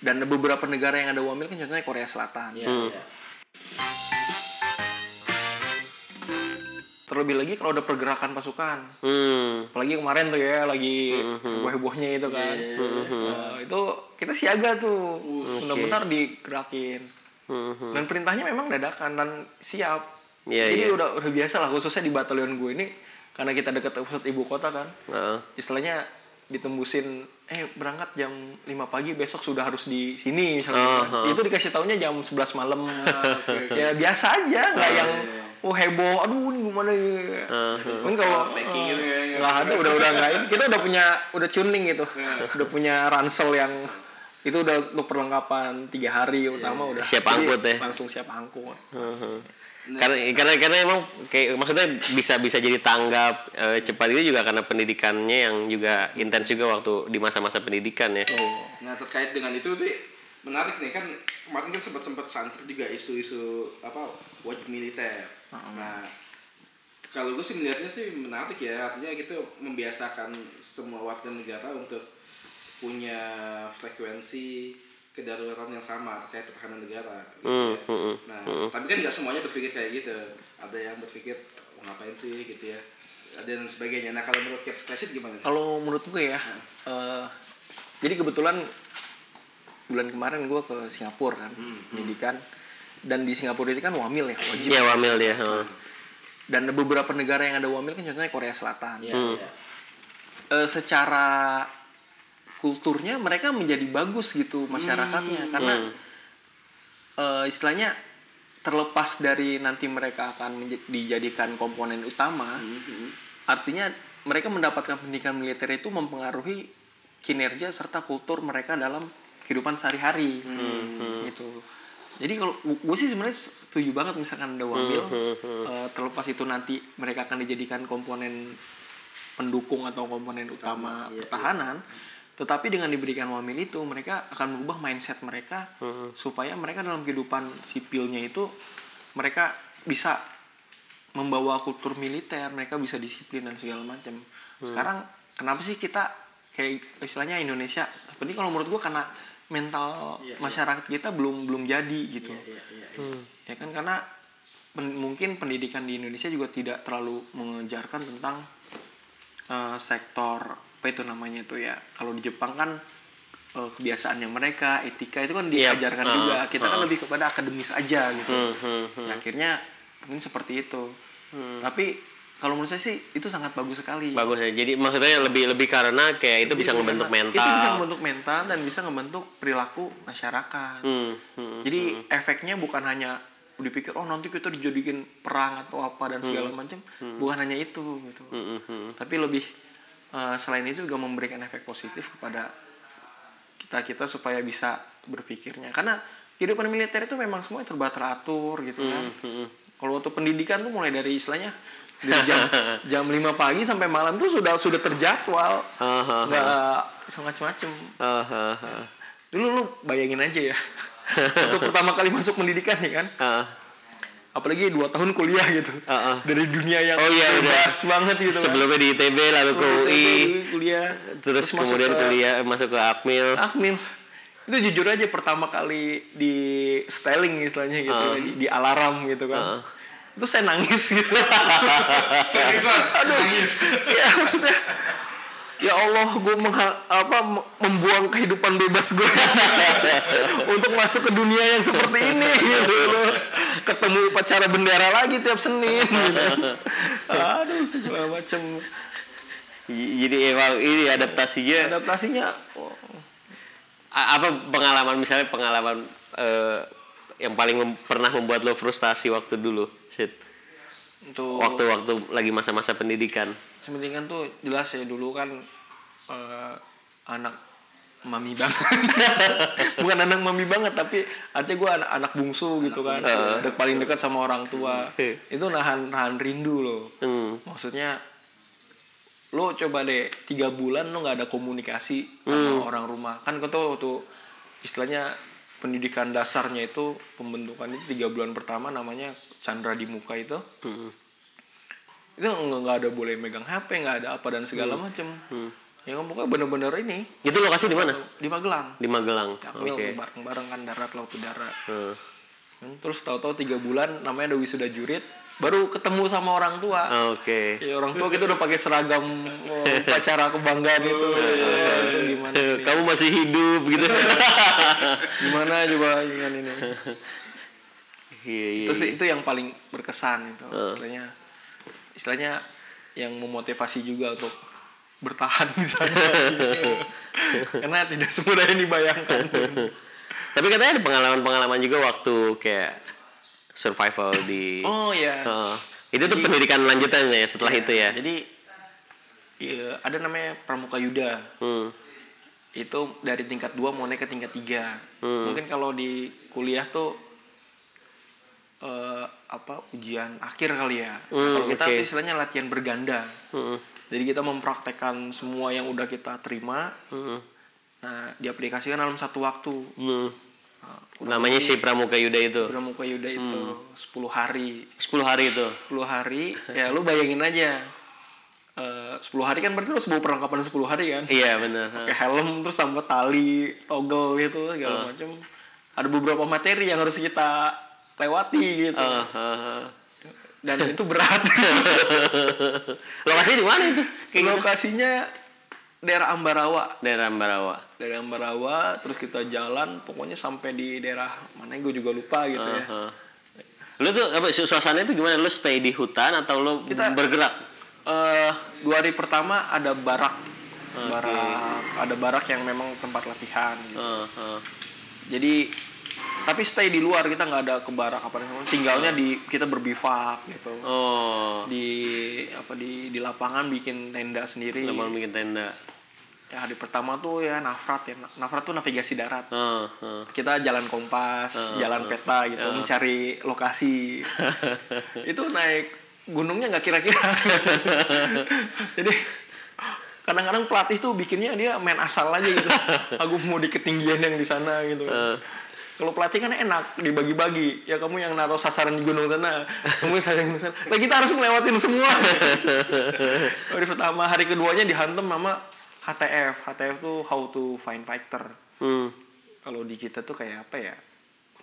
dan beberapa negara yang ada wamil kan contohnya Korea Selatan. Iya, iya. terlebih lagi kalau ada pergerakan pasukan. Hmm. apalagi kemarin tuh ya lagi heboh-hebohnya itu kan. Nah, itu kita siaga tuh. Benar-benar digerakin. Hmm. dan perintahnya memang dadakan dan siap. Iya, jadi iya. udah udah biasa lah khususnya di batalion gue ini karena kita dekat pusat ibu kota kan. Heeh. istilahnya ditembusin eh berangkat jam 5 pagi besok sudah harus di sini misalnya. Gitu kan. itu dikasih taunya jam 11 malam. Ya biasa aja nggak yang oh heboh aduh ini gimana ini? Mungkin kalau Packing gitu ya. nggak ada udah udah nggak kita udah punya udah tuning gitu. Udah punya ransel yang itu udah untuk perlengkapan tiga hari utama udah. Siap angkut ya? langsung siap angkut Karena karena karena emang kayak maksudnya bisa bisa jadi tanggap eh, cepat itu juga karena pendidikannya yang juga intens juga waktu di masa-masa pendidikan ya. Nah terkait dengan itu tuh menarik nih kan kemarin kan sempat sempat santer juga isu-isu apa wajib militer. Nah kalau gue sih melihatnya sih menarik ya artinya gitu membiasakan semua warga negara untuk punya frekuensi kedaruratan yang sama terkait pertahanan negara. Gitu Hmm, ya. hmm, hmm, Nah tapi kan nggak semuanya berpikir kayak gitu. Ada yang berpikir "Oh, ngapain sih gitu ya dan sebagainya. Nah kalau menurut Captain President gimana? kalau menurut gue ya eh, jadi kebetulan bulan kemarin gue ke Singapura kan pendidikan dan di Singapura itu kan wamil ya wajib Iya wamil dia. heeh. dan beberapa negara yang ada wamil kan contohnya Korea Selatan Hmm. iya. Eh, secara kulturnya mereka menjadi bagus gitu masyarakatnya. Karena eh, istilahnya terlepas dari nanti mereka akan dijadikan komponen utama artinya mereka mendapatkan pendidikan militer itu mempengaruhi kinerja serta kultur mereka dalam kehidupan sehari-hari. Gitu. Jadi kalau gue sih sebenarnya setuju banget misalkan ada wamil eh, terlepas itu nanti mereka akan dijadikan komponen pendukung atau komponen utama pertahanan tetapi dengan diberikan wamil itu mereka akan merubah mindset mereka supaya mereka dalam kehidupan sipilnya itu mereka bisa membawa kultur militer mereka bisa disiplin dan segala macam. Sekarang kenapa sih kita kayak istilahnya Indonesia? Seperti kalau menurut gua karena mental Iya, iya. masyarakat kita belum belum jadi gitu. Iya, iya, iya. ya kan? Karena pen- mungkin pendidikan di Indonesia juga tidak terlalu mengejarkan tentang eh, sektor apa itu namanya itu ya kalau di Jepang kan eh, kebiasaannya mereka etika itu kan Iya, diajarkan uh, juga kita kan uh. lebih kepada akademis aja gitu Hmm, hmm, hmm. Ya, akhirnya mungkin seperti itu tapi kalau menurut saya sih itu sangat bagus sekali Bagus ya. Jadi maksudnya lebih lebih karena kayak itu bisa Jadi karena mental. itu bisa membentuk mental dan bisa membentuk perilaku masyarakat Hmm, hmm. jadi efeknya bukan hanya dipikir oh nanti kita dijadikan perang atau apa dan segala macam bukan hanya itu gitu Hmm, hmm. tapi lebih eh, selain itu juga memberikan efek positif kepada kita kita supaya bisa berpikirnya. Karena kehidupan militer itu memang semua serba teratur gitu kan. Hmm, kalau waktu pendidikan tuh mulai dari istilahnya dari jam jam 5 pagi sampai malam tuh sudah sudah terjadwal. Nggak semacam-macam ah, ah. dulu lu bayangin aja ya. Waktu pertama kali masuk pendidikan ya kan apalagi dua tahun kuliah gitu Ah, ah. dari dunia yang Oh iya, udah. bebas banget gitu kan. sebelumnya di ITB lalu ke UI kuliah terus, masuk kemudian ke kuliah masuk ke Akmil Akmil itu jujur aja pertama kali di styling istilahnya gitu ya, di, di alarm gitu kan itu saya nangis gitu Seriusan? Nangis. ya maksudnya ya Allah gue apa m- membuang kehidupan bebas gue untuk masuk ke dunia yang seperti ini gitu loh. Ketemu upacara bendera lagi tiap Senin gitu. Aduh segala macam jadi emang ini adaptasinya adaptasinya oh, apa pengalaman misalnya pengalaman eh, yang paling mem- pernah membuat lo frustasi waktu dulu Sid? untuk waktu-waktu lagi masa-masa pendidikan pendidikan tuh jelas ya dulu kan eh, anak mami banget. Bukan anak mami banget tapi artinya gue anak anak bungsu gitu kan. Dek- paling dekat sama orang tua. Eh. itu nahan nahan rindu loh. Hmm. maksudnya lo coba deh tiga bulan lo nggak ada komunikasi sama orang rumah. Kan kau tuh waktu istilahnya pendidikan dasarnya itu pembentukan itu tiga bulan pertama namanya Chandra di muka itu. Hmm. Itu nggak ada boleh megang HP nggak ada apa dan segala macem Ya pokoknya bener-bener ini Itu lokasi di mana? di Magelang. Di Magelang. Oke. bareng-bareng kan darat laut udara. Hmm. Terus tahu-tahu tiga bulan namanya ada wisuda jurit, baru ketemu sama orang tua. Oke. Ya, orang tua kita udah pakai seragam oh, upacara kebanggaan itu. Ya, itu gimana? ini? Kamu masih hidup gitu. Gimana coba dengan ini? Iya iya. Itu sih itu yang paling berkesan itu. Istilahnya istilahnya yang memotivasi juga untuk bertahan di sana. gitu. Karena tidak semudah yang dibayangkan. Tapi katanya ada pengalaman-pengalaman juga waktu kayak survival di Oh iya. Heeh. itu tuh pendidikan lanjutannya ya setelah itu ya. Jadi iya, ada namanya Pramuka Yuda. Hmm. Itu dari tingkat 2 mau naik ke tingkat 3. Hmm. Mungkin kalau di kuliah tuh eh, apa ujian akhir kali ya. Hmm, kalau kita oke. istilahnya latihan berganda. Hmm. Jadi kita mempraktekkan semua yang udah kita terima. Hmm. Nah, diaplikasikan dalam satu waktu. Hmm. Nah, Namanya si Pramuka Yuda itu. Pramuka Yuda itu Hmm. 10 hari. 10 hari itu. 10 hari, ya lu bayangin aja. Eh 10 hari kan berarti lu bawa perlengkapan 10 hari kan? Iya benar. pakai helm terus tambah tali toggle gitu segala macam ada beberapa materi yang harus kita lewati gitu Ah, ah, ah. dan itu berat Lokasi di mana itu? Kayak gitu. lokasinya daerah Ambarawa Daerah Ambarawa. daerah Ambarawa terus kita jalan pokoknya sampai di daerah mana gue juga lupa gitu ya Ah. Lu tuh apa su- suasananya itu gimana? Lu stay di hutan atau lu Kita- bergerak? eh dua hari pertama ada barak barak ada barak yang memang tempat latihan gitu. Ah, ah. jadi tapi stay di luar kita nggak ada ke barak apa namanya tinggalnya di kita berbivak gitu. Oh, di apa di di lapangan bikin tenda sendiri. Lama bikin tenda. ya hari pertama tuh ya nafrat ya. Nafrat tuh navigasi darat. Ah, ah. kita jalan kompas jalan peta gitu mencari lokasi. Itu naik gunungnya nggak kira-kira. Jadi kadang-kadang pelatih tuh bikinnya dia main asal aja gitu. Aku mau di ketinggian yang di sana gitu kalau pelatih kan enak dibagi-bagi. Ya kamu yang naruh sasaran di gunung sana kamu yang sasaran di sana. Nah kita harus ngelewatin semua. Hari pertama hari keduanya dihantam sama HTF HTF tuh how to find fighter. Hmm. kalau di kita tuh kayak apa ya?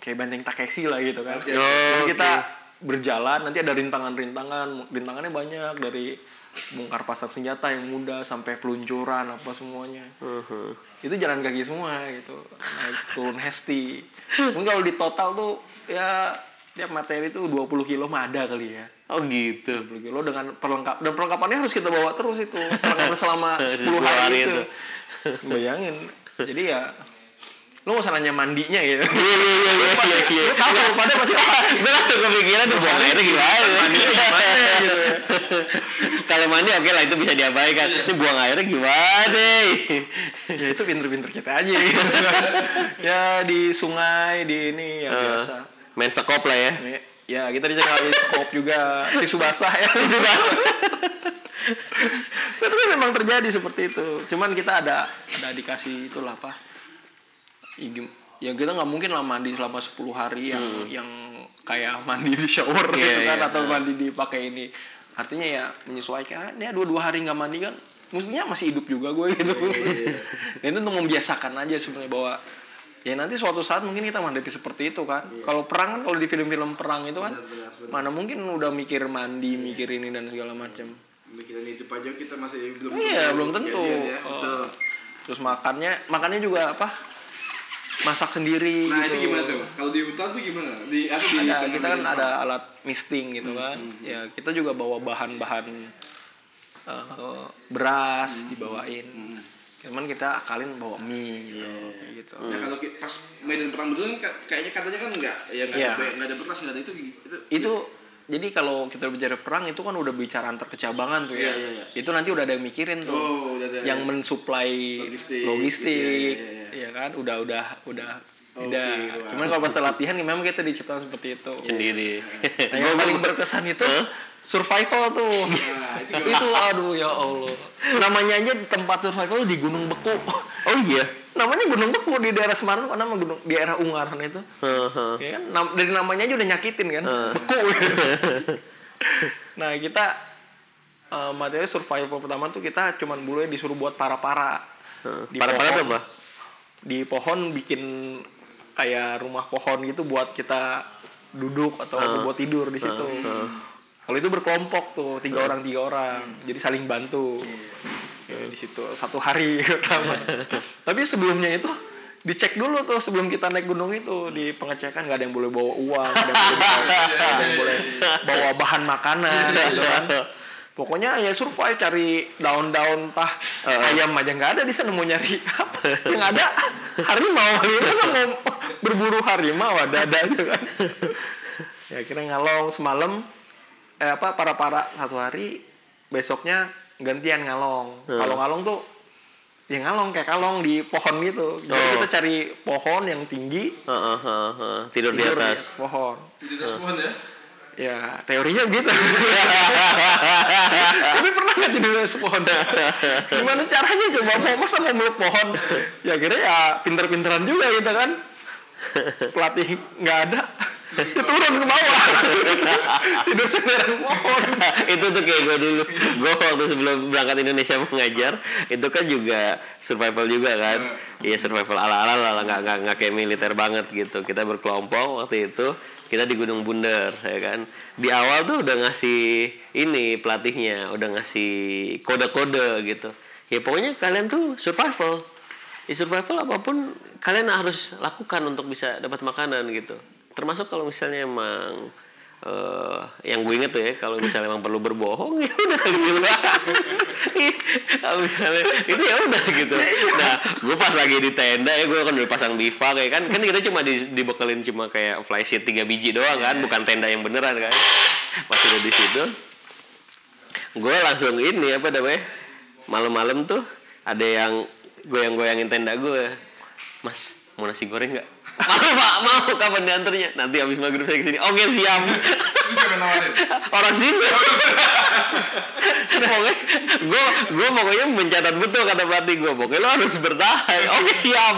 Kayak benteng Takeshi lah gitu kan. Jadi Oh, kita berjalan nanti ada rintangan-rintangan. Rintangannya banyak dari bongkar pasang senjata yang mudah sampai peluncuran apa semuanya Mhm. itu jalan kaki semua gitu naik turun hesti mungkin kalau di total tuh ya tiap materi tuh 20 kilo mah ada kali ya Oh gitu. 20 kilo dengan perlengkap dan perlengkapannya harus kita bawa terus itu perlengkapan selama 10 10 hari, hari itu. itu. bayangin jadi ya lu gak usah nanya mandinya gitu Iya iya iya iya iya. iya. Lu tahu pada masih Gue langsung kepikiran tuh buang airnya gimana? gimana gitu ya. Kalau mandi oke lah itu bisa diabaikan. Ini buang airnya gimana? ya itu pinter-pinter kita aja gitu. ya di sungai di ini yang biasa Main sekop lah ya. Ya, ya kita di di skop juga tisu basah ya tisu basah itu kan memang terjadi seperti itu cuman kita ada ada dikasih itulah apa ya, ya kita nggak mungkin lah mandi selama 10 hari yang yang kayak mandi di shower Iya, gitu kan iya, atau mandi dipakai ini. Artinya ya menyesuaikan ya dua dua hari nggak mandi kan maksudnya masih hidup juga gue gitu. Dan itu untuk membiasakan aja sebenarnya bahwa ya nanti suatu saat mungkin kita menghadapi seperti itu kan. Kalau perang kan kalau di film-film perang itu kan mana mungkin udah mikir mandi mikir ini dan segala macam Mikirin itu aja kita masih belum iya belum tentu. kejadian ya. Oh. Terus makannya makannya juga apa masak sendiri Nah gitu. itu gimana tuh? Kalau di hutan tuh gimana? Di apa di ada kita kan ada alat misting gitu kan ya kita juga bawa bahan-bahan eh, beras dibawain cuman kita akalin bawa mie gitu kayak gitu Nah kalau pas medan perang betul kan ka- kayaknya katanya kan enggak ya enggak Iya. ada nggak ada beras enggak ada itu itu itu jadi kalau kita bicara perang itu kan udah bicara antar kecabangan tuh ya. Iya, iya, iya. itu nanti udah ada yang mikirin tuh. Oh udah ada yang mensuplai Logistik. logistik, Iya, iya, ya kan? Udah udah udah beda wah. cuman kalau pas latihan ya memang kita diciptakan seperti itu. Sendiri. nah, yang paling berkesan itu survival tuh. Nah, itu itu aduh ya allah. Namanya aja tempat survival di Gunung Beku. Oh iya. Namanya Gunung Beku di daerah Semarang kan nama gunung? Di daerah Ungaran itu. Heeh. ya kan? Nam- dari namanya aja udah nyakitin kan? Beku. Nah kita eh, materi survival pertama tuh kita cuman boleh disuruh buat para-para. Di Para-para apa? Di pohon bikin kayak rumah pohon gitu buat kita duduk atau buat tidur di situ. Kalau itu berkelompok tuh tiga orang tiga orang, jadi saling bantu. Di situ satu hari pertama. Tapi sebelumnya itu dicek dulu tuh sebelum kita naik gunung itu di pengecekan nggak ada yang boleh bawa uang, ada yang boleh bawa, ada yang boleh bawa bahan makanan gitu kan. Pokoknya ya survive cari daun-daun tah ayam aja nggak ada di sana mau nyari apa yang ada harimau harimau mau berburu harimau ada ada aja kan ya akhirnya ngalong semalam eh apa para para satu hari besoknya gantian ngalong. Kalau ngalong tuh ya ngalong kayak kalong di pohon gitu. Jadi Oh. kita cari pohon yang tinggi Heeh, heeh, heeh. tidur, di tidur di atas. pohon. Tidak semua ya. ya teorinya gitu. Tapi pernah nggak tidur di atas pohon? Gimana caranya coba? Mau masa mau meluk pohon? Ya kira ya pinter-pinteran juga gitu kan. Pelatih nggak ada. ya turun ke bawah. Tidur pohon itu tuh kayak gue dulu. Gue waktu sebelum berangkat Indonesia mengajar itu kan juga survival juga kan. Iya. Survival ala ala lah nggak nggak nggak kayak militer banget gitu. Kita berkelompok waktu itu kita di Gunung Bunder ya kan. Di awal tuh udah ngasih ini pelatihnya udah ngasih kode-kode gitu. Ya pokoknya kalian tuh survival. Di survival apa pun kalian harus lakukan untuk bisa dapat makanan gitu termasuk kalau misalnya emang eh yang gue inget ya kalau misalnya emang perlu berbohong ya udah gitu. Kalau misalnya itu ya udah gitu. Nah gue pas lagi di tenda ya gue kan udah pasang bivak kayak kan kan kita cuma di, dibekelin cuma kayak flysheet tiga biji doang kan bukan tenda yang beneran kan. Pas udah di situ gue langsung ini apa namanya malam-malam tuh ada yang goyang-goyangin tenda gue mas mau nasi goreng nggak mau pak. Mau kapan diantarnya? Nanti habis maghrib saya ke sini. Oke siap. Itu siapa yang nawarin? orang sini. Pokoknya gue gue pokoknya mencatat betul kata pelatih gue pokoknya lo harus bertahan. Oke siap.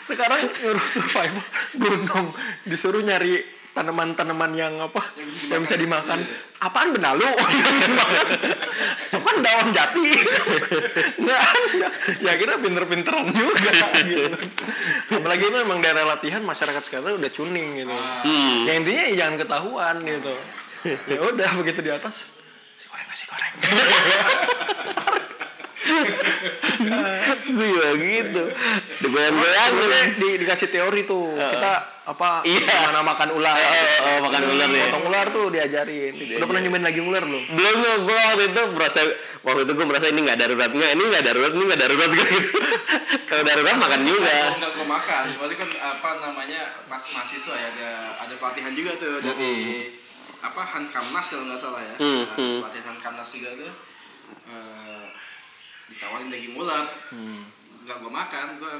Sekarang nyuruh survival. Gunung disuruh nyari tanaman-tanaman yang apa? Yang bisa dimakan apaan benalu apaan daun jati? Nggak ada. Ya kita pinter-pinteran juga gitu. Apalagi itu memang daerah latihan masyarakat sekarang udah cuning gitu. Ya intinya ya jangan ketahuan gitu. Ya udah begitu di atas nasi goreng nasi goreng Iya gitu. Digoyang-goyang Akhirnya di, dikasih teori tuh. Kita apa Iya. gimana makan ular. Oh, oh, makan ular ya. potong ular tuh diajarin. Udah pernah nyobain lagi ular belum? Belum gue waktu itu merasa waktu itu gue merasa ini nggak darurat. Nggak ini nggak darurat ini nggak darurat gitu. Kalau darurat makan juga. Kalau nggak gue makan, berarti kan apa namanya pas mahasiswa ya ada ada pelatihan juga tuh. Dari apa Hankamnas kalau nggak salah ya. Hmm, Nah, hmm. Pelatihan Hankamnas juga tuh. Eh, ditawarin daging ular. Nggak gue makan, gue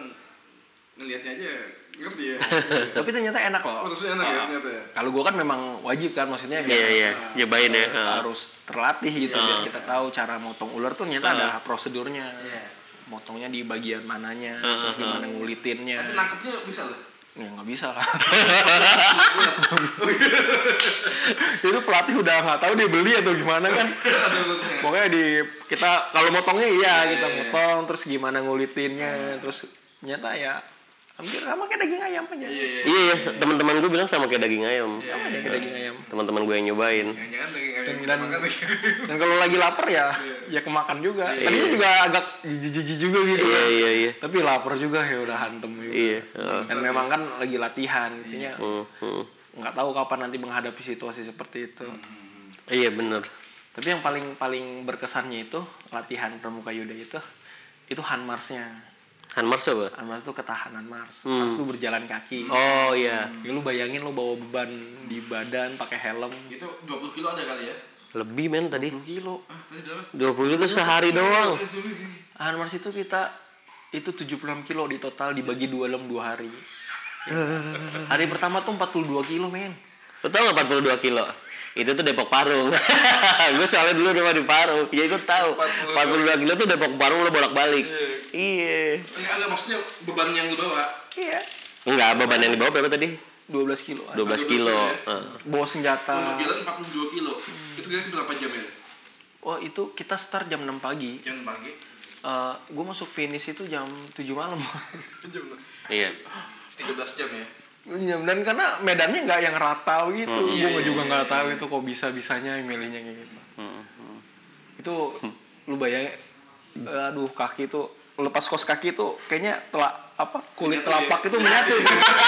ngelihatnya aja ngerti ya. tapi ternyata enak Oh, loh terus enak ya ternyata ya. kalau gua kan memang wajib kan maksudnya biar iya iya nyobain ya ha. harus terlatih gitu biar kita tahu cara motong ular tuh ternyata ada prosedurnya Iya. motongnya di bagian mananya Ah, terus ah, gimana ngulitinnya Tapi nangkepnya bisa loh. Ya nggak bisa lah. Itu pelatih udah nggak tahu dia beli atau gimana kan. Pokoknya di kita kalau motongnya iya kita iya, iya. motong terus gimana ngulitinnya terus ternyata ya hampir sama kayak daging ayam aja. Iya iya. iya. Iya teman-teman gue bilang sama kayak daging ayam. Sama aja kayak daging ayam. Teman-teman gue yang nyobain. Jangan-jangan daging ayam Dan- dan- kalau lagi lapar ya ya kemakan juga. Tadinya juga agak jijik-jijik juga gitu iya kan. iya iya. Tapi lapar juga ya udah hantem juga. Iya dan memang kan lagi latihan intinya Hmm, hmm. nggak tahu kapan nanti menghadapi situasi seperti itu. Iya bener. Tapi yang paling paling berkesannya itu latihan pramuka yuda itu itu Hanmarsnya Hanmars apa Hanmars itu ketahanan Mars Hmm. Mars itu berjalan kaki oh iya ya, lu bayangin lu bawa beban di badan pakai helm Itu 20 kilo ada kali ya? lebih men tadi 20 kilo Ah, tadi berapa? 20 itu sehari doang Hanmars itu kita itu 76 kilo di total dibagi dua dalam dua hari hari pertama tuh 42 kilo men Lo tau gak 42 kilo? Itu tuh Depok Parung. gue soalnya dulu rumah di Parung. Ya gue tahu. 42 kilo tuh Depok Parung lo bolak-balik. Iya. Enggak ada maksudnya beban yang lu bawa. iya Enggak, beban yang dibawa berapa tadi? 12 kilo 12 kilo. ya? Heeh. bawa senjata Mobilan 42 kilo. Itu kira berapa jam ya? wah itu kita start jam 6 pagi Jam pagi. Eh gue masuk finish itu jam 7 malam Jam Iya. 13 jam ya. Iya, dan karena medannya nggak yang rata gitu, gue Iya, juga iya, nggak iya, tahu itu kok bisa bisanya milihnya kayak gitu. Itu lu bayangin, aduh kaki itu lepas kos kaki itu kayaknya telak apa kulit ya? telapak itu menyatu.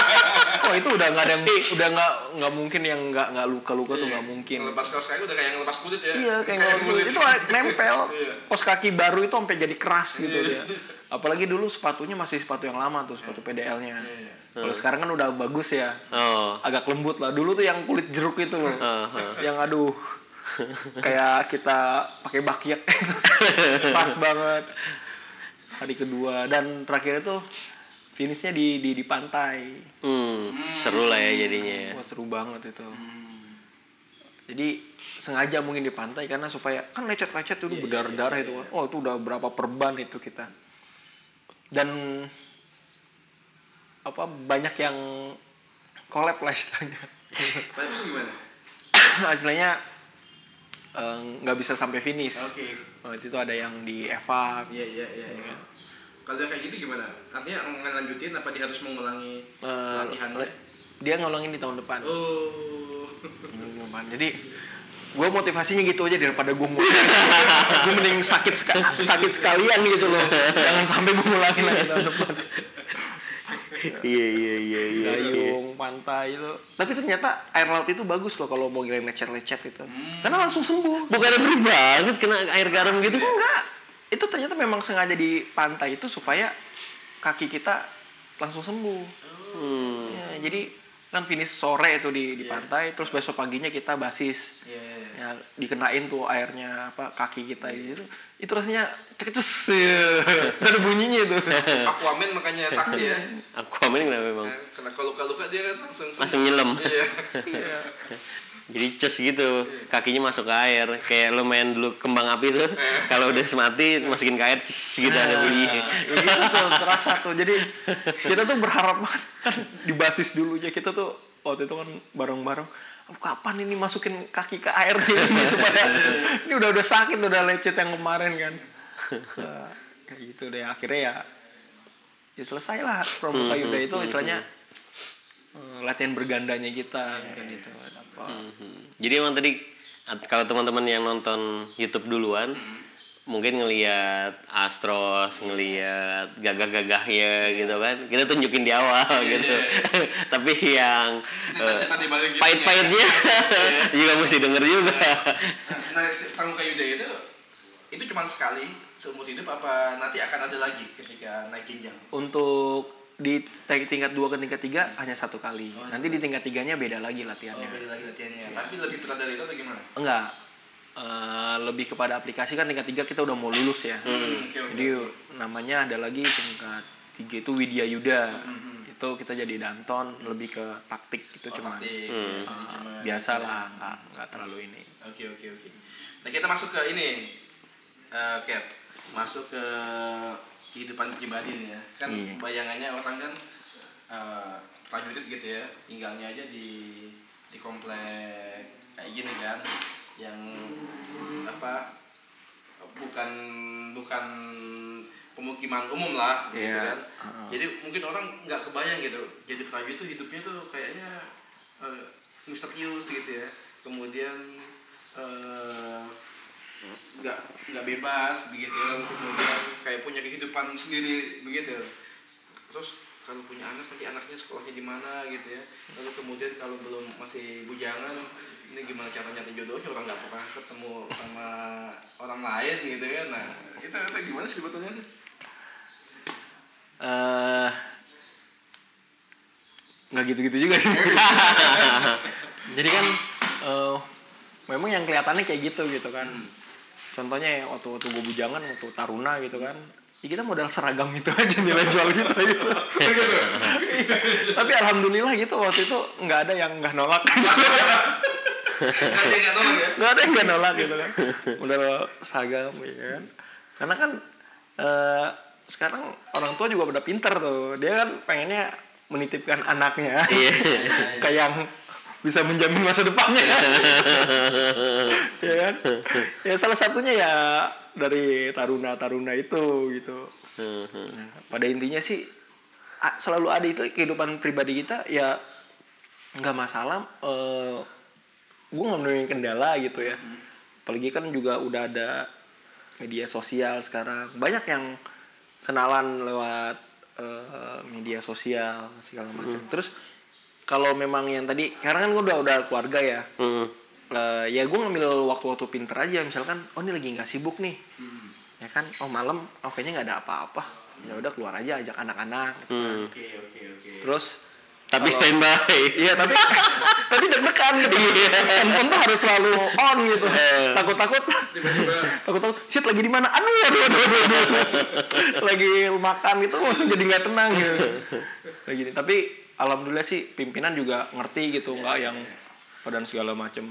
oh itu udah nggak ada yang udah nggak nggak mungkin yang nggak nggak luka luka tuh nggak mungkin. Lepas kaos kaki udah kayak yang lepas kulit ya. Iya kayak nggak kulit itu nempel. Iya. Kos kaki baru itu sampai jadi keras gitu dia. Apalagi dulu sepatunya masih sepatu yang lama tuh sepatu PDL-nya. Iya. Kalau sekarang kan udah bagus ya Oh. agak lembut lah. Dulu tuh yang kulit jeruk itu loh. Yang aduh kayak kita pakai bakiak. Pas banget. Hari kedua. Dan terakhir itu finishnya di di di pantai. Hmm, seru lah ya jadinya ya. wah seru banget itu. Jadi sengaja mungkin di pantai karena supaya kan lecet-lecet itu berdarah darah itu. kan oh itu udah berapa perban itu kita. Dan apa banyak yang collab lah istilahnya. Tapi itu gimana? hasilnya eh, nggak bisa sampai finish. Oke. Oh, itu tuh ada yang di evap. Iya iya iya. iya. Kalau kayak gitu gimana? Artinya ngelanjutin apa dia harus mengulangi Eh, latihan? dia ngulangin di tahun depan. Oh. Depan. Jadi gue motivasinya gitu aja daripada gue ngulangin. gue mending sakit seka- sakit sekalian gitu loh. Jangan sampai gue ngulangin lagi tahun depan. Iya iya iya iya. Gayung, pantai itu. Tapi ternyata air laut itu bagus loh kalau mau ngilangin lecet-lecet itu. Karena langsung sembuh. Bukannya perih banget kena air garam gitu? Enggak. Itu ternyata memang sengaja di pantai itu supaya kaki kita langsung sembuh. Hmm. Ya, jadi kan finish sore itu di di pantai, terus besok paginya kita basis. Iya iya. iya. Ya, dikenain tuh airnya apa kaki kita gitu. Itu rasanya cekeces. Ya. Ada bunyinya itu. Aquaman makanya sakti ya. Aku amin kenapa memang Karena kalau luka-luka dia kan langsung langsung nyelam. Iya. Jadi cus gitu, kakinya masuk ke air. Kayak lo main dulu kembang api tuh, kalau udah mati masukin ke air, cus gitu ada bunyi. Ya, itu tuh terasa tuh. Jadi kita tuh berharap banget kan di basis dulunya kita tuh waktu itu kan bareng-bareng "Oh, kapan ini masukin kaki ke air ini supaya ini udah udah sakit udah lecet yang kemarin kan Nah, kayak gitu deh akhirnya ya ya selesai lah Pramuka Yuda itu istilahnya eh, latihan bergandanya kita kan gitu apa Mhm. Jadi emang tadi kalau teman-teman yang nonton YouTube duluan mungkin ngelihat Astros, ngelihat gagah-gagahnya gitu kan. Kita tunjukin di awal gitu. Tapi yang eh, gitu pahit-pahitnya juga mesti denger juga. Nah, Pramuka Yuda itu itu cuma sekali seumur hidup apa nanti akan ada lagi ketika naik jenjang? untuk di tingkat 2 ke tingkat 3 hanya satu kali nanti di tingkat tiganya beda lagi Oh, latihannya beda lagi latihannya. Tapi lebih berat dari itu atau gimana? enggak Eh, lebih kepada aplikasi kan tingkat tiga kita udah mau lulus ya Hmm, oke. jadi namanya ada lagi tingkat tiga itu Widya Yuda itu kita jadi danton lebih ke taktik itu Oh, cuman taktik. Hmm. Jadi cuma- biasa lah nggak nggak terlalu ini Oke oke oke. Nah kita masuk ke ini, eh Cap. masuk ke kehidupan pribadi nih ya. Kan Iya. bayangannya orang kan eh prajurit gitu ya, tinggalnya aja di di komplek kayak gini kan, yang apa bukan bukan pemukiman umum lah gitu Iya. kan. Jadi mungkin orang nggak kebayang gitu. Jadi prajurit tuh hidupnya tuh kayaknya eh, misterius gitu ya. Kemudian eh, nggak nggak bebas begitu. Kemudian kayak punya kehidupan sendiri begitu. Terus kalau punya anak nanti anaknya sekolahnya di mana gitu ya. Lalu kemudian kalau belum masih bujangan ini gimana cara nyari jodohnya orang nggak pernah ketemu sama orang lain gitu ya. Nah kita kita gimana sih sebetulnya? Eh nggak gitu-gitu juga sih. Jadi kan eh, memang yang kelihatannya kayak gitu gitu kan contohnya ya, waktu waktu gue bujangan waktu taruna gitu kan. Ya kita modal seragam itu aja nilai jual kita gitu. Tapi alhamdulillah gitu waktu itu nggak ada yang nggak nolak. Nggak ada yang nggak nolak ya? Nggak ada yang nggak nolak gitu kan. Modal seragam gitu kan. Karena kan eh, sekarang orang tua juga udah pinter tuh. Dia kan pengennya menitipkan anaknya. Iya. kayak yang bisa menjamin masa depannya ya kan? Ya salah satunya ya dari taruna-taruna itu gitu. Nah, pada intinya sih selalu ada itu kehidupan pribadi kita ya nggak masalah eh gue nggak menemui kendala gitu ya. Apalagi kan juga udah ada media sosial sekarang. Banyak yang kenalan lewat eh, media sosial segala macam. Terus kalau memang yang tadi karena kan gue udah udah keluarga ya. Hmm. Eh, ya gue ngambil waktu-waktu pinter aja misalkan oh ini lagi nggak sibuk nih. Ya kan oh malam oh kayaknya nggak ada apa-apa. Ya udah keluar aja ajak anak-anak gitu kan. Oke oke oke. terus Tapi kalau- standby. iya tapi tapi deg-degan gitu. Handphone tuh harus selalu on gitu. Takut-takut. Takut-takut shit lagi di mana? Aduh aduh aduh, aduh, aduh. lagi makan itu langsung jadi nggak tenang gitu. Lagi tapi alhamdulillah sih pimpinan juga ngerti gitu nggak yang padan segala macem.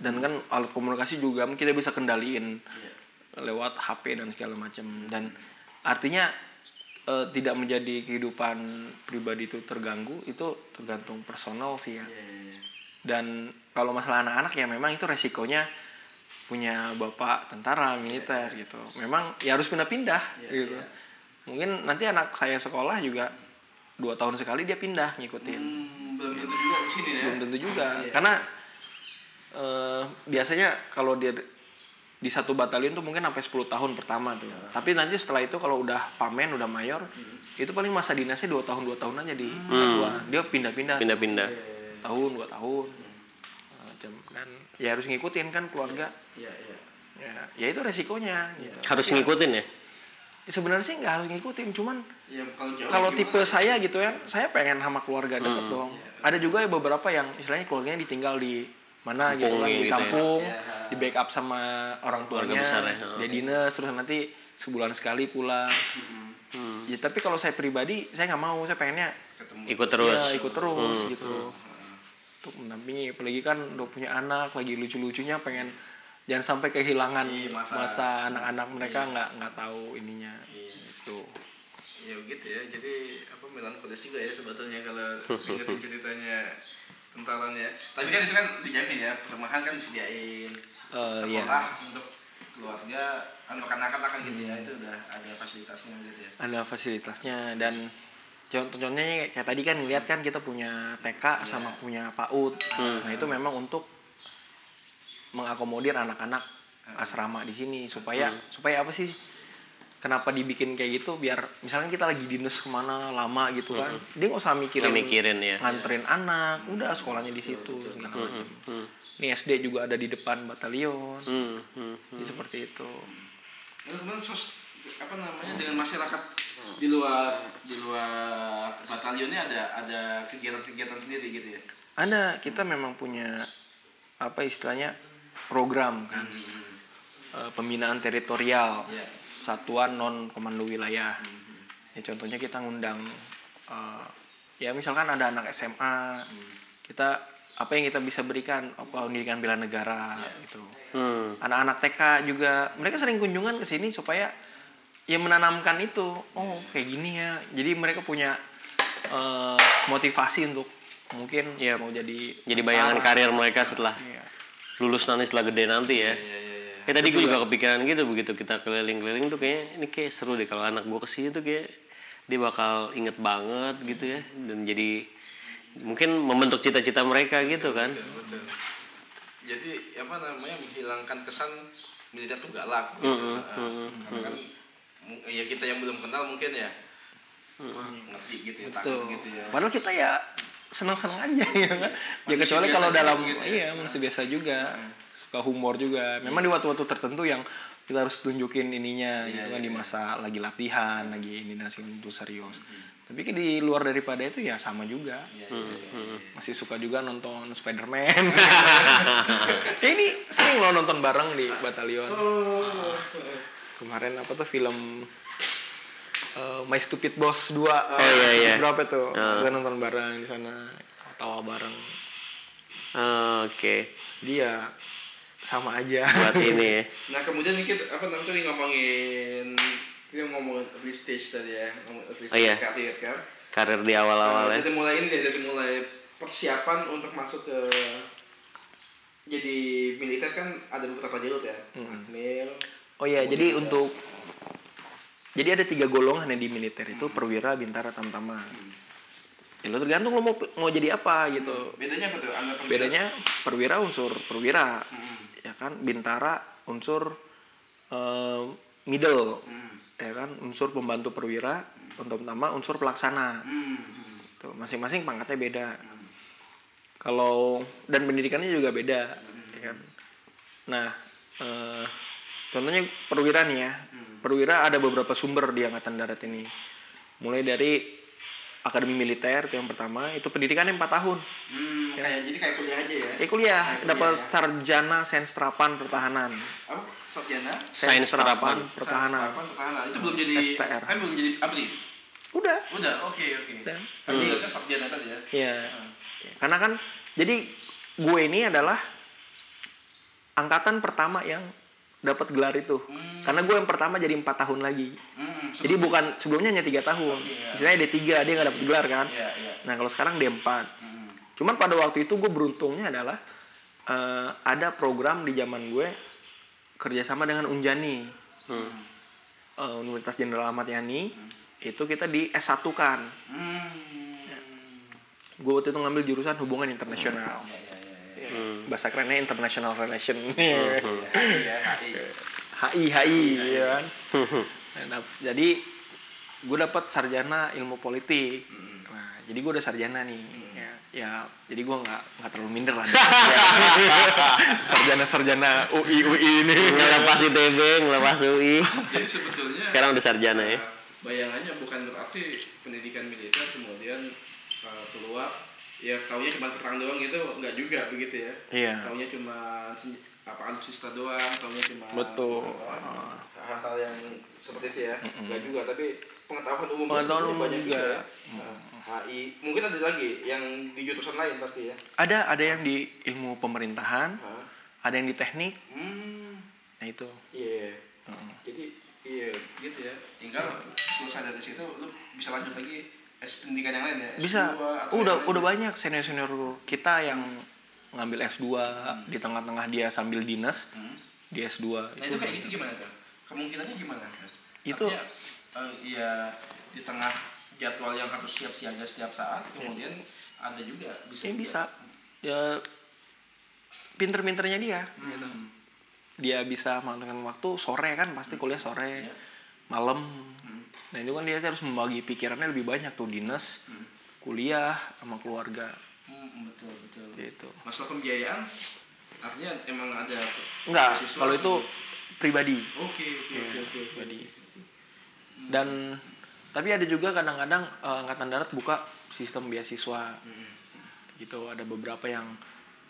Dan kan alat komunikasi juga kita bisa kendaliin lewat HP dan segala macam dan artinya eh, tidak menjadi kehidupan pribadi itu terganggu itu tergantung personal sih ya. Dan kalau masalah anak-anak ya memang itu resikonya punya bapak tentara militer gitu. Memang ya harus pindah-pindah gitu. mungkin nanti anak saya sekolah juga dua tahun sekali dia pindah ngikutin. Hmm, belum tentu juga di sini ya. belum tentu juga. Iya. karena eh, biasanya kalau dia di satu batalion tuh mungkin sampai 10 tahun pertama tuh. Tapi nanti setelah itu kalau udah pamen udah mayor itu paling masa dinasnya dua tahun dua tahun aja di satuan. Dia pindah-pindah Pindah-pindah. tahun dua tahun. Macam dan ya harus ngikutin kan keluarga. Iya iya. ya ya itu resikonya. Gitu Harus ngikutin ya. Sebenarnya sih nggak harus ngikutin cuman Ya kalau jauh kalau gimana? tipe saya gitu ya saya pengen sama keluarga deket dong ada juga ya beberapa yang istilahnya keluarganya ditinggal di mana gitu Kampung kan di gitu ya. kampung Iya. di backup sama orang tuanya ya. dia dinas terus nanti sebulan sekali pulang ya tapi kalau saya pribadi saya nggak mau saya pengennya ketemu Ikut terus. ya ikut terus gitu untuk mendampingi apalagi kan udah punya anak lagi lucu-lucunya pengen jangan sampai kehilangan Iya, masa- masa anak-anak mereka nggak nggak tahu ininya. Iya. itu ya begitu ya. Jadi apa melankolis juga ya sebetulnya kalau ingetin ceritanya tentaranya tapi kan itu kan dijamin ya perumahan kan disediain. Iya. sekolah untuk keluarga anak-anak kan gitu ya. Itu udah ada fasilitasnya gitu ya. Ada fasilitasnya. Dan contoh-contohnya kayak tadi kan ngeliat kan kita punya TK sama punya PAUD. Nah itu memang untuk mengakomodir anak-anak asrama di sini supaya supaya apa sih? Kenapa dibikin kayak gitu? Biar misalnya kita lagi dinas ke mana lama gitu kan dia nggak usah mikirin, mikirin, ya. nganterin anak udah sekolahnya di situ segala macam. ini SD juga ada di depan batalion. Hmm, hmm. Jadi seperti itu. Lalu kemudian sos apa namanya dengan masyarakat di luar di luar batalionnya ada ada kegiatan-kegiatan sendiri gitu ya? Ada. Kita memang punya apa istilahnya program kan. Eh, pembinaan teritorial. Iya. satuan non komando wilayah. Ya contohnya kita ngundang eh, ya misalkan ada anak SMA kita apa yang kita bisa berikan? Apa pendidikan bela negara gitu. Hmm. anak-anak TK juga mereka sering kunjungan ke sini supaya ya menanamkan itu. Oh kayak gini ya. Jadi mereka punya eh, motivasi untuk mungkin Iya. mau jadi Jadi bayangan tentara. karir mereka setelah Iya. Lulus nanti setelah gede nanti ya. Eh tadi gue juga kepikiran gitu begitu kita keliling-keliling tuh kayak ini kayak seru deh kalau anak gue ke sini tuh kayak dia bakal inget banget gitu ya. Dan jadi mungkin membentuk cita-cita mereka gitu kan. betul jadi apa namanya menghilangkan kesan militer tuh galak gitu. Nah, karena kan ya kita yang belum kenal mungkin ya ngerti gitu ya Tuh. takut gitu ya. Padahal kita ya senang-senang aja ya kan. Ya kecuali kalau dalam gitu ya. iya manusia biasa juga. Suka humor juga. Memang di waktu-waktu tertentu yang kita harus tunjukin ininya Iya, gitu kan iya, di masa lagi latihan, lagi ini nasi untuk serius. Tapi kan di luar daripada itu ya sama juga. Iya, iya, iya. Masih suka juga nonton Spider-Man. ya ini sering loh nonton bareng di batalion. Oh. Kemarin apa tuh film eh, My Stupid Boss 2 Oh, iya, iya. berapa tuh? Kita nonton bareng di sana tawa bareng. Oh, Oke, dia sama aja. Buat ini ya. nah kemudian ini kita apa namanya tadi ngomongin kita ngomongin early stage tadi ya ngomongin early Oh, iya. stage karir kan. Karir di awal-awal ya. dari mulai ini deh, dari mulai persiapan untuk masuk ke jadi militer kan ada beberapa jalur ya. Akmil Oh iya, jadi untuk jadi ada tiga golongan yang di militer itu perwira, bintara, tamtama. Ya lo tergantung lo mau mau jadi apa gitu. bedanya apa tuh perwira? Bedanya perwira unsur perwira, Hmm. ya kan. Bintara unsur eh, middle, Hmm. ya kan. Unsur pembantu perwira, tamtama unsur pelaksana. Hmm. hmm. Tuh, masing-masing pangkatnya beda. Kalau dan pendidikannya juga beda, ya kan. Nah, eh, contohnya perwira nih ya. Perwira ada beberapa sumber di angkatan darat ini. Mulai dari akademi militer itu yang pertama, itu pendidikannya 4 tahun. Hmm, kayak jadi kayak kuliah aja ya Ya kuliah, Kayak dapat kuliah, sarjana sains terapan pertahanan. apa sarjana Sains terapan. pertahanan. Pertahanan itu belum jadi STR. kan belum jadi abri Udah. udah oke oke Udah. tapi kan sarjana tadi ya Iya. Karena kan jadi gue ini adalah angkatan pertama yang dapat gelar itu. Karena gue yang pertama jadi empat tahun lagi. hmm, Jadi bukan sebelumnya hanya tiga tahun. iya. Istilahnya D tiga dia nggak dapat gelar kan. Iya, iya. Nah kalau sekarang D empat. Hmm. Cuman pada waktu itu gue beruntungnya adalah eh, ada program di zaman gue kerjasama dengan Unjani Hmm. eh, Universitas Jenderal Ahmad Yani. Itu kita di S 1 kan. Hmm. Gue waktu itu ngambil jurusan hubungan internasional. Hmm. Bahasa kerennya international relation. Iya, iya, iya. HI HI ya kan. Nah, jadi gue dapat sarjana ilmu politik. Nah, jadi gue udah sarjana nih. Ya, ya, jadi gue nggak nggak terlalu minder lah. sarjana sarjana UI UI ini. ngelepas ITB ngelepas UI jadi sebetulnya sekarang udah sarjana ya uh, bayangannya bukan berarti pendidikan militer kemudian uh, keluar ya taunya cuma perang doang gitu nggak juga begitu ya Iya. taunya cuma apa alutsista doang taunya cuma Betul. hal-hal yang seperti itu ya nggak juga tapi pengetahuan umum Pengetahuan umum banyak juga. juga ya. Nah, HI mungkin ada lagi yang di jurusan lain pasti ya Ada ada yang di ilmu pemerintahan, Hah? ada yang di teknik. hmm Nah itu. iya jadi iya gitu ya tinggal selesai dari situ lu bisa lanjut lagi S pendidikan yang lain ya S2 Bisa. udah lain. udah banyak senior senior kita yang ngambil S2 di tengah-tengah dia sambil dinas Hmm. di S2 Nah itu kayak gitu gimana tuh? Kemungkinannya gimana tuh? Itu- Artinya, eh, iya di tengah jadwal yang harus siap siaga setiap saat, kemudian ada juga bisa. Ya juga. bisa. Ya pinter-pinternya dia. Hmm. Dia bisa menggunakan waktu sore kan pasti kuliah sore, Iya. malam. Hmm. Nah itu kan dia harus membagi pikirannya lebih banyak tuh dinas, kuliah sama keluarga Hmm, betul betul. gitu. Masalah pembiayaan, artinya emang ada. Enggak, kalau itu pribadi. Oke oke oke oke. pribadi. Dan tapi ada juga kadang-kadang eh, angkatan darat buka sistem beasiswa. Gitu ada beberapa yang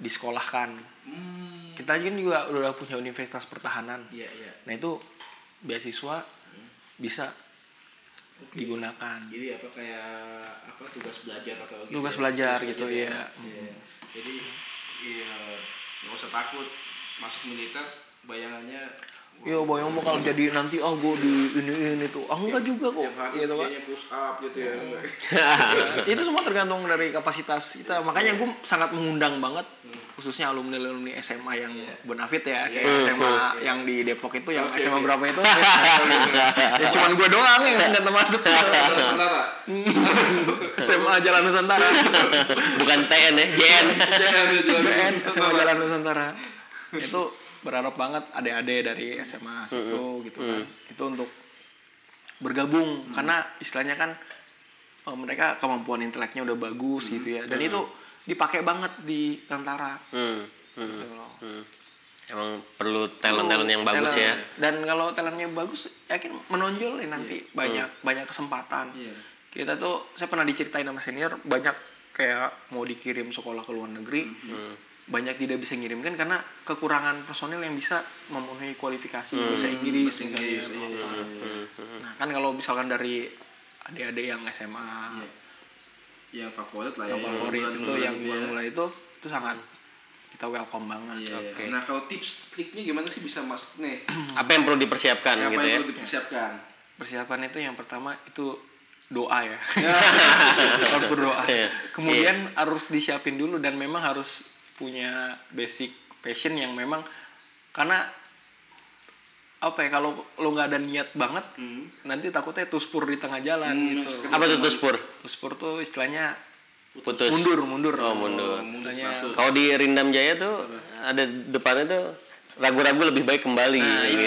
disekolahkan. Hmm. Kita kan juga udah punya universitas pertahanan. Iya iya. Nah itu beasiswa bisa digunakan. Jadi apa kayak apa tugas belajar atau gitu Tugas ya? belajar Tugas gitu, belajar iya. ya. Iya. Jadi iya nggak usah takut masuk militer bayangannya Yo bayang mau kalau jadi nanti ah gue di ini ini tuh ah enggak juga kok gitu kan. push up gitu ya. itu semua tergantung dari kapasitas kita makanya gue sangat mengundang banget khususnya alumni alumni SMA yang Iya. bonafit ya kayak Iya. SMA Iya. yang di Depok itu yang Oke, SMA oke. berapa itu ya cuman gue doang yang nggak termasuk. SMA Jalan Nusantara bukan TN ya JN Nusantara. SMA Jalan Nusantara itu berharap banget adik-adik dari SMA situ gitu kan itu untuk bergabung karena istilahnya kan eh, mereka kemampuan inteleknya udah bagus gitu ya dan itu dipakai banget di tentara hmm. Hmm. gitu loh. Hmm. emang perlu talent talent yang bagus Talent. ya dan kalau talentnya bagus yakin menonjol ya nanti banyak banyak kesempatan Iya. kita tuh saya pernah diceritain sama senior banyak kayak mau dikirim sekolah ke luar negeri Hmm. banyak tidak bisa ngirimkan karena kekurangan personil yang bisa memenuhi kualifikasi bahasa Inggris Bahasa Inggris, misalnya. iya, iya, iya. Nah kan kalau misalkan dari adik-adik yang SMA Iya. Yang favorit lah ya. yang favorit itu bulan-bulan yang ya. mulai itu itu sangat kita welcome banget. Iya, iya. Oke. Nah kalau tips triknya gimana sih bisa masuk nih? apa yang perlu dipersiapkan Apa gitu yang ya perlu dipersiapkan? Persiapan itu yang pertama itu doa ya harus berdoa Iya. kemudian harus disiapin dulu dan memang harus punya basic passion yang memang karena apa ya kalau lo nggak ada niat banget nanti takutnya tuspur di tengah jalan gitu Apa tuh tuh spur? tuspur tuh istilahnya Putus. mundur mundur Oh, mundur. Istilahnya Kalau di Rindam Jaya tuh ada depannya tuh ragu-ragu lebih baik kembali gitu. Jadi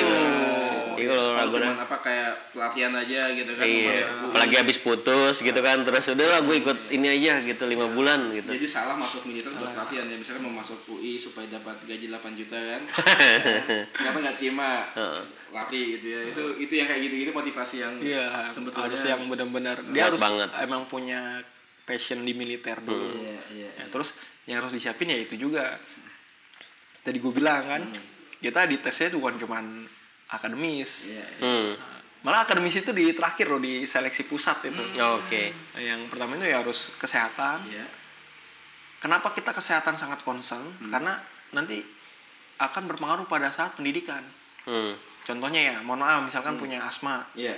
kalau Kalau ragu-ragu cuman apa kayak pelatihan aja gitu kan Iya, masuk- apalagi habis putus gitu kan, terus udah lah gue ikut ini aja gitu lima bulan gitu. Jadi salah masuk militer buat pelatihan ya misalkan mau masuk UI supaya dapat gaji 8 juta kan. Kenapa nggak terima? Lari gitu ya. Itu itu yang kayak gitu-gitu motivasi yang iya sebetulnya harus yang benar-benar dia harus banget. emang punya passion di militer dulu Iya, iya. Ya, terus yang harus disiapin ya itu juga tadi gue bilang kan kita di tesnya tuh bukan cuman akademis. Iya. Hmm. malah akademis itu di terakhir loh di seleksi pusat itu. Oke. Nah, yang pertama itu ya harus kesehatan. Iya. kenapa kita kesehatan sangat concern? Karena nanti akan berpengaruh pada saat pendidikan. Hmm. contohnya ya mohon maaf misalkan punya asma. Iya.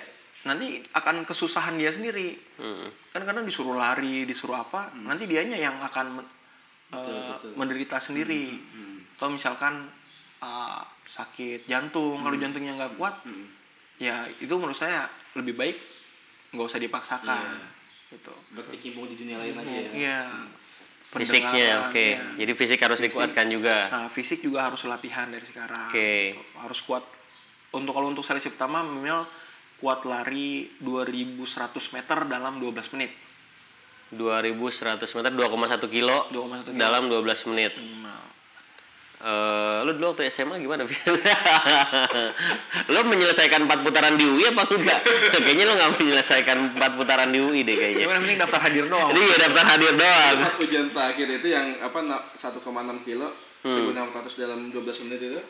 nanti akan kesusahan dia sendiri. Hmm. kan kadang disuruh lari disuruh apa nanti dianya yang akan men- eh, menderita sendiri. Atau misalkan eh, sakit jantung kalau jantungnya nggak kuat ya itu menurut saya lebih baik nggak usah dipaksakan gitu Berkecimpung di dunia lain aja ya. iya Fisiknya Pendengaran, oke. iya. Jadi fisik harus dikuatkan juga. Nah, fisik juga harus latihan dari sekarang. Oke. Gitu. Harus kuat. Untuk kalau untuk seleksi pertama minimal kuat lari 2100 meter dalam 12 menit. 2100 meter 2,1 kilo 2,1 kilo. dalam 12 menit. Nah, Eh, lu dulu waktu SMA gimana? Lu menyelesaikan empat putaran di UI apa enggak? kayaknya lu nggak menyelesaikan empat putaran di UI deh kayaknya. Gimana penting daftar hadir doang. Jadi ya daftar hadir doang. Pas ujian terakhir itu yang apa na- 1,6 kilo 1600 dalam 12 menit itu.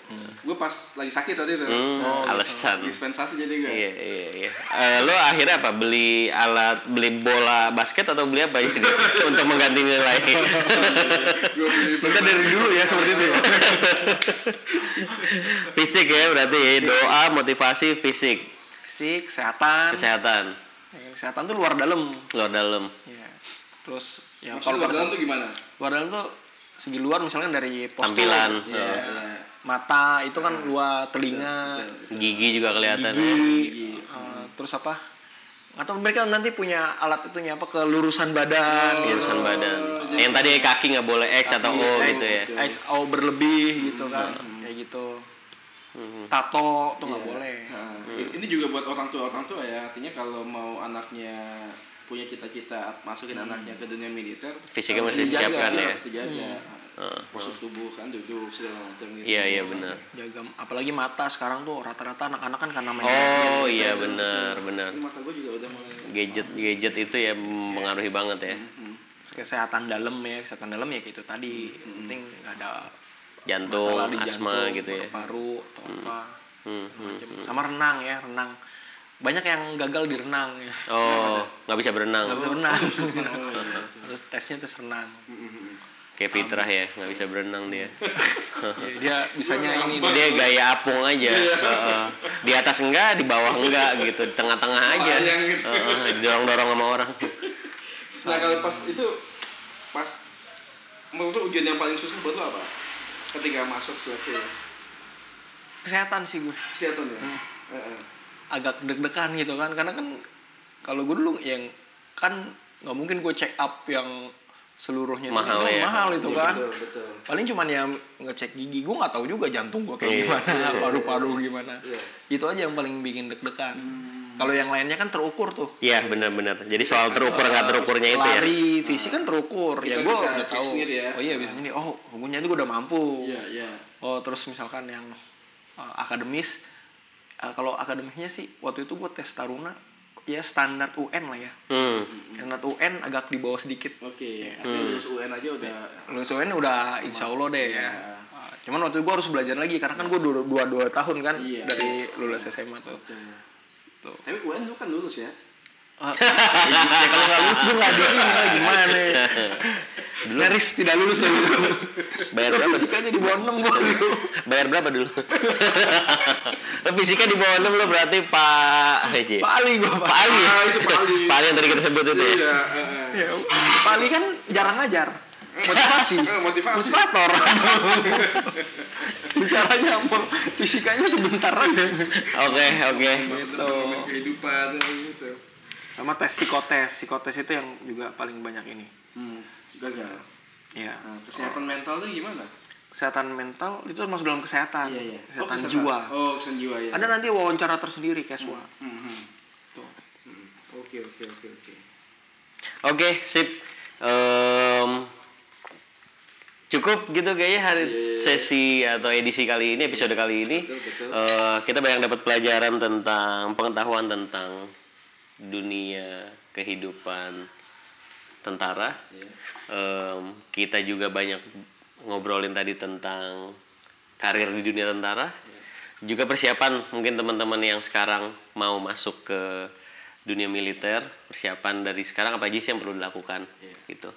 Gue pas lagi sakit tadi tuh. Hmm, alasan. Dispensasi jadi gue. Iya iya iya. Eh, lu akhirnya apa? Beli alat, beli bola basket atau beli apa jadi untuk mengganti nilai? Kita dari dulu ya seperti itu ya. fisik ya berarti ya doa, motivasi, fisik, Fisik, kesehatan. kesehatan, Ya, kesehatan tuh luar dalam. luar dalam. Ya. Terus ya Maksudnya luar dalam tuh gimana? luar dalam tuh segi luar misalnya dari postur, Tampilan, Iya. eh, iya. mata itu kan luar telinga, gigi juga kelihatan ya. gigi, eh, terus apa? Atau mereka nanti punya alat itunya apa kelurusan badan, gitu. Urusan badan. Yang tadi kaki nggak boleh X atau O gitu ya. X O berlebih gitu kan, kayak gitu. Tato tuh nggak boleh. Nah, Ini juga buat orang tua orang tua ya. Artinya kalau mau anaknya punya cita-cita masukin anaknya ke dunia militer, Fisiknya mesti disiapkan ya. Harus dijaga. Postur tubuh kan duduk segala macam gitu. Iya iya benar. Jaga apalagi mata sekarang tuh rata-rata anak-anak kan karena main Oh iya benar benar. Ini mata gue juga udah mulai Gadget gadget itu ya mempengaruhi banget ya. kesehatan dalam ya, kesehatan dalam ya gitu tadi. Yang Penting nggak ada Jantung, masalah di asma jantung, gitu ya. paru atau apa. Hmm, hmm. macam sama renang ya renang banyak yang gagal di renang ya Oh nggak bisa berenang. nggak bisa berenang terus tesnya tes renang Kayak fitrah ya nggak bisa berenang dia. Ya, dia bisanya ini dia gaya apung aja. Heeh. Di atas enggak, di bawah enggak gitu, di tengah-tengah aja. Melayang gitu. Heeh, Dorong-dorong sama orang. Nah kalau pas itu pas menurut lu ujian yang paling susah buat lu apa? Ketika masuk seleksi kesehatan sih gue kesehatan ya. Hmm. Heeh. agak deg-degan gitu kan karena kan kalau gue dulu yang kan nggak mungkin gue check up yang seluruhnya itu Mahal kan ya. mahal itu Iya, kan Betul betul. paling cuman ya ngecek gigi gue nggak tahu juga jantung gue kayak Iya. gimana paru-paru gimana Iya. itu aja yang paling bikin deg-degan kalau yang lainnya kan terukur tuh Iya benar-benar. Jadi soal terukur nggak terukurnya itu ya. lari fisik kan terukur ya Kita gue udah tahu sendiri ya. oh iya bisa sendiri oh gue gue udah mampu Iya iya. oh terus misalkan yang uh, akademis uh, kalau akademisnya sih waktu itu gue tes taruna ya standar UN lah ya Hmm. standar UN agak di bawah sedikit Oke. Iya. Akhirnya lulus UN aja udah. lulus UN udah insya Allah deh ya Iya. Uh, cuman waktu itu gue harus belajar lagi karena kan gue dua, dua, dua tahun kan Iya. dari lulus SMA tuh tuh Tapi UN lu kan lulus ya. Uh, ya, kalau nggak lulus gue nggak di sini lah gimana nyaris tidak lulus ya dulu. bayar berapa fisikanya di bawah 6 gua. bayar berapa dulu lo fisika di bawah 6 lo berarti pak Heci Pak Ali gua, Pak. Pak Ali Ah, itu Pak Ali. Pak Ali yang tadi kita sebut itu ya Iya, heeh. Ya, Pak Ali kan jarang ngajar. Motivasi. Eh, motivasi. Motivator. Bicaranya mau fisikanya sebentar aja. oke oke pengalaman kehidupan gitu. Sama tes psikotes. Psikotes itu yang juga paling banyak ini. Hmm, gagal. Ya. Nah, kesehatan mental tuh gimana? Kesehatan mental itu masuk dalam kesehatan. Oh, Kesehatan kesehatan. jiwa. Oh, kesehatan jiwa ya. Ada nanti wawancara tersendiri casual. Hmm, hmm. Tuh. Hmm. Oke, oke, oke, oke. oke sip Em, cukup gitu kayaknya hari Iya, iya, iya. sesi atau edisi kali ini episode kali ini Betul, betul. Eh, kita banyak dapat pelajaran tentang pengetahuan tentang dunia kehidupan tentara. Iya. Em, kita juga banyak ngobrolin tadi tentang karir di dunia tentara. Juga persiapan mungkin teman-teman yang sekarang mau masuk ke dunia militer persiapan dari sekarang apa aja sih yang perlu dilakukan gitu.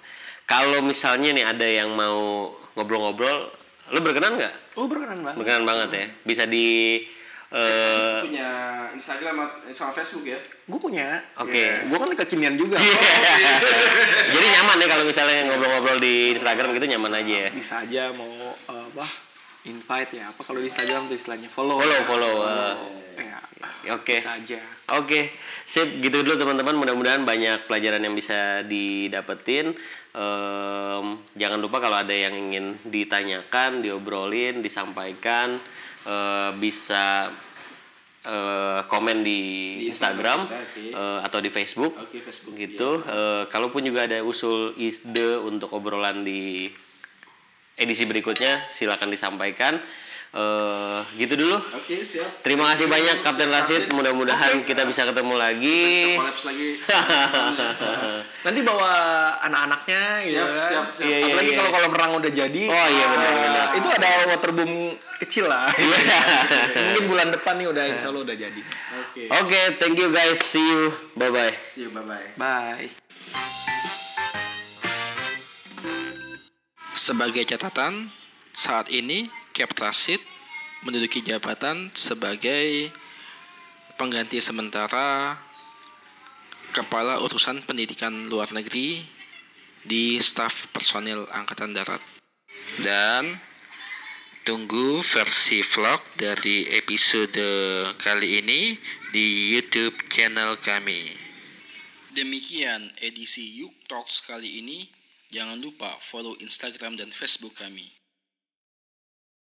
Kalau misalnya nih ada yang mau ngobrol-ngobrol lo berkenan nggak? Oh berkenan banget. berkenan banget ya. Bisa di eh, punya Instagram sama Facebook ya? Gue punya. oke Gue kan kekinian juga. jadi nyaman ya kalau misalnya ngobrol-ngobrol di Instagram gitu nyaman aja ya Bisa aja mau eh, apa? Invite ya. Apa kalau di Instagram tuh istilahnya follow. follow follow eh. Ya. Oke. Bisa aja. Oke, sip gitu dulu teman-teman. Mudah-mudahan banyak pelajaran yang bisa didapetin. Em, jangan lupa kalau ada yang ingin ditanyakan, diobrolin, disampaikan, eh, bisa eh, komen di, Di Instagram, Instagram kita, oke. eh, atau di Facebook. Oke, Facebook. Gitu. Eh, kalaupun juga ada usul ide untuk obrolan di edisi berikutnya, silakan disampaikan. Eh, gitu dulu. Oke, siap. Terima kasih banyak Kapten Rasid. Mudah-mudahan kita bisa ketemu lagi. Lagi. Nanti bawa anak-anaknya gitu Siap, kan. siap, siap. Iya, iya, Apalagi iya. kalau kolam renang udah jadi. Oh, iya, benar, eh, benar. Itu ada waterboom kecil lah. Iya. Mungkin bulan depan nih udah insya Allah udah jadi. Oke. Oke, thank you guys. See you. Bye bye. See you, bye-bye. Bye. Sebagai catatan, saat ini Keptrasit menduduki jabatan sebagai pengganti sementara Kepala Urusan Pendidikan Luar Negeri di staf personil Angkatan Darat. Dan tunggu versi vlog dari episode kali ini di YouTube channel kami. Demikian edisi Yuk Talks kali ini. Jangan lupa follow Instagram dan Facebook kami.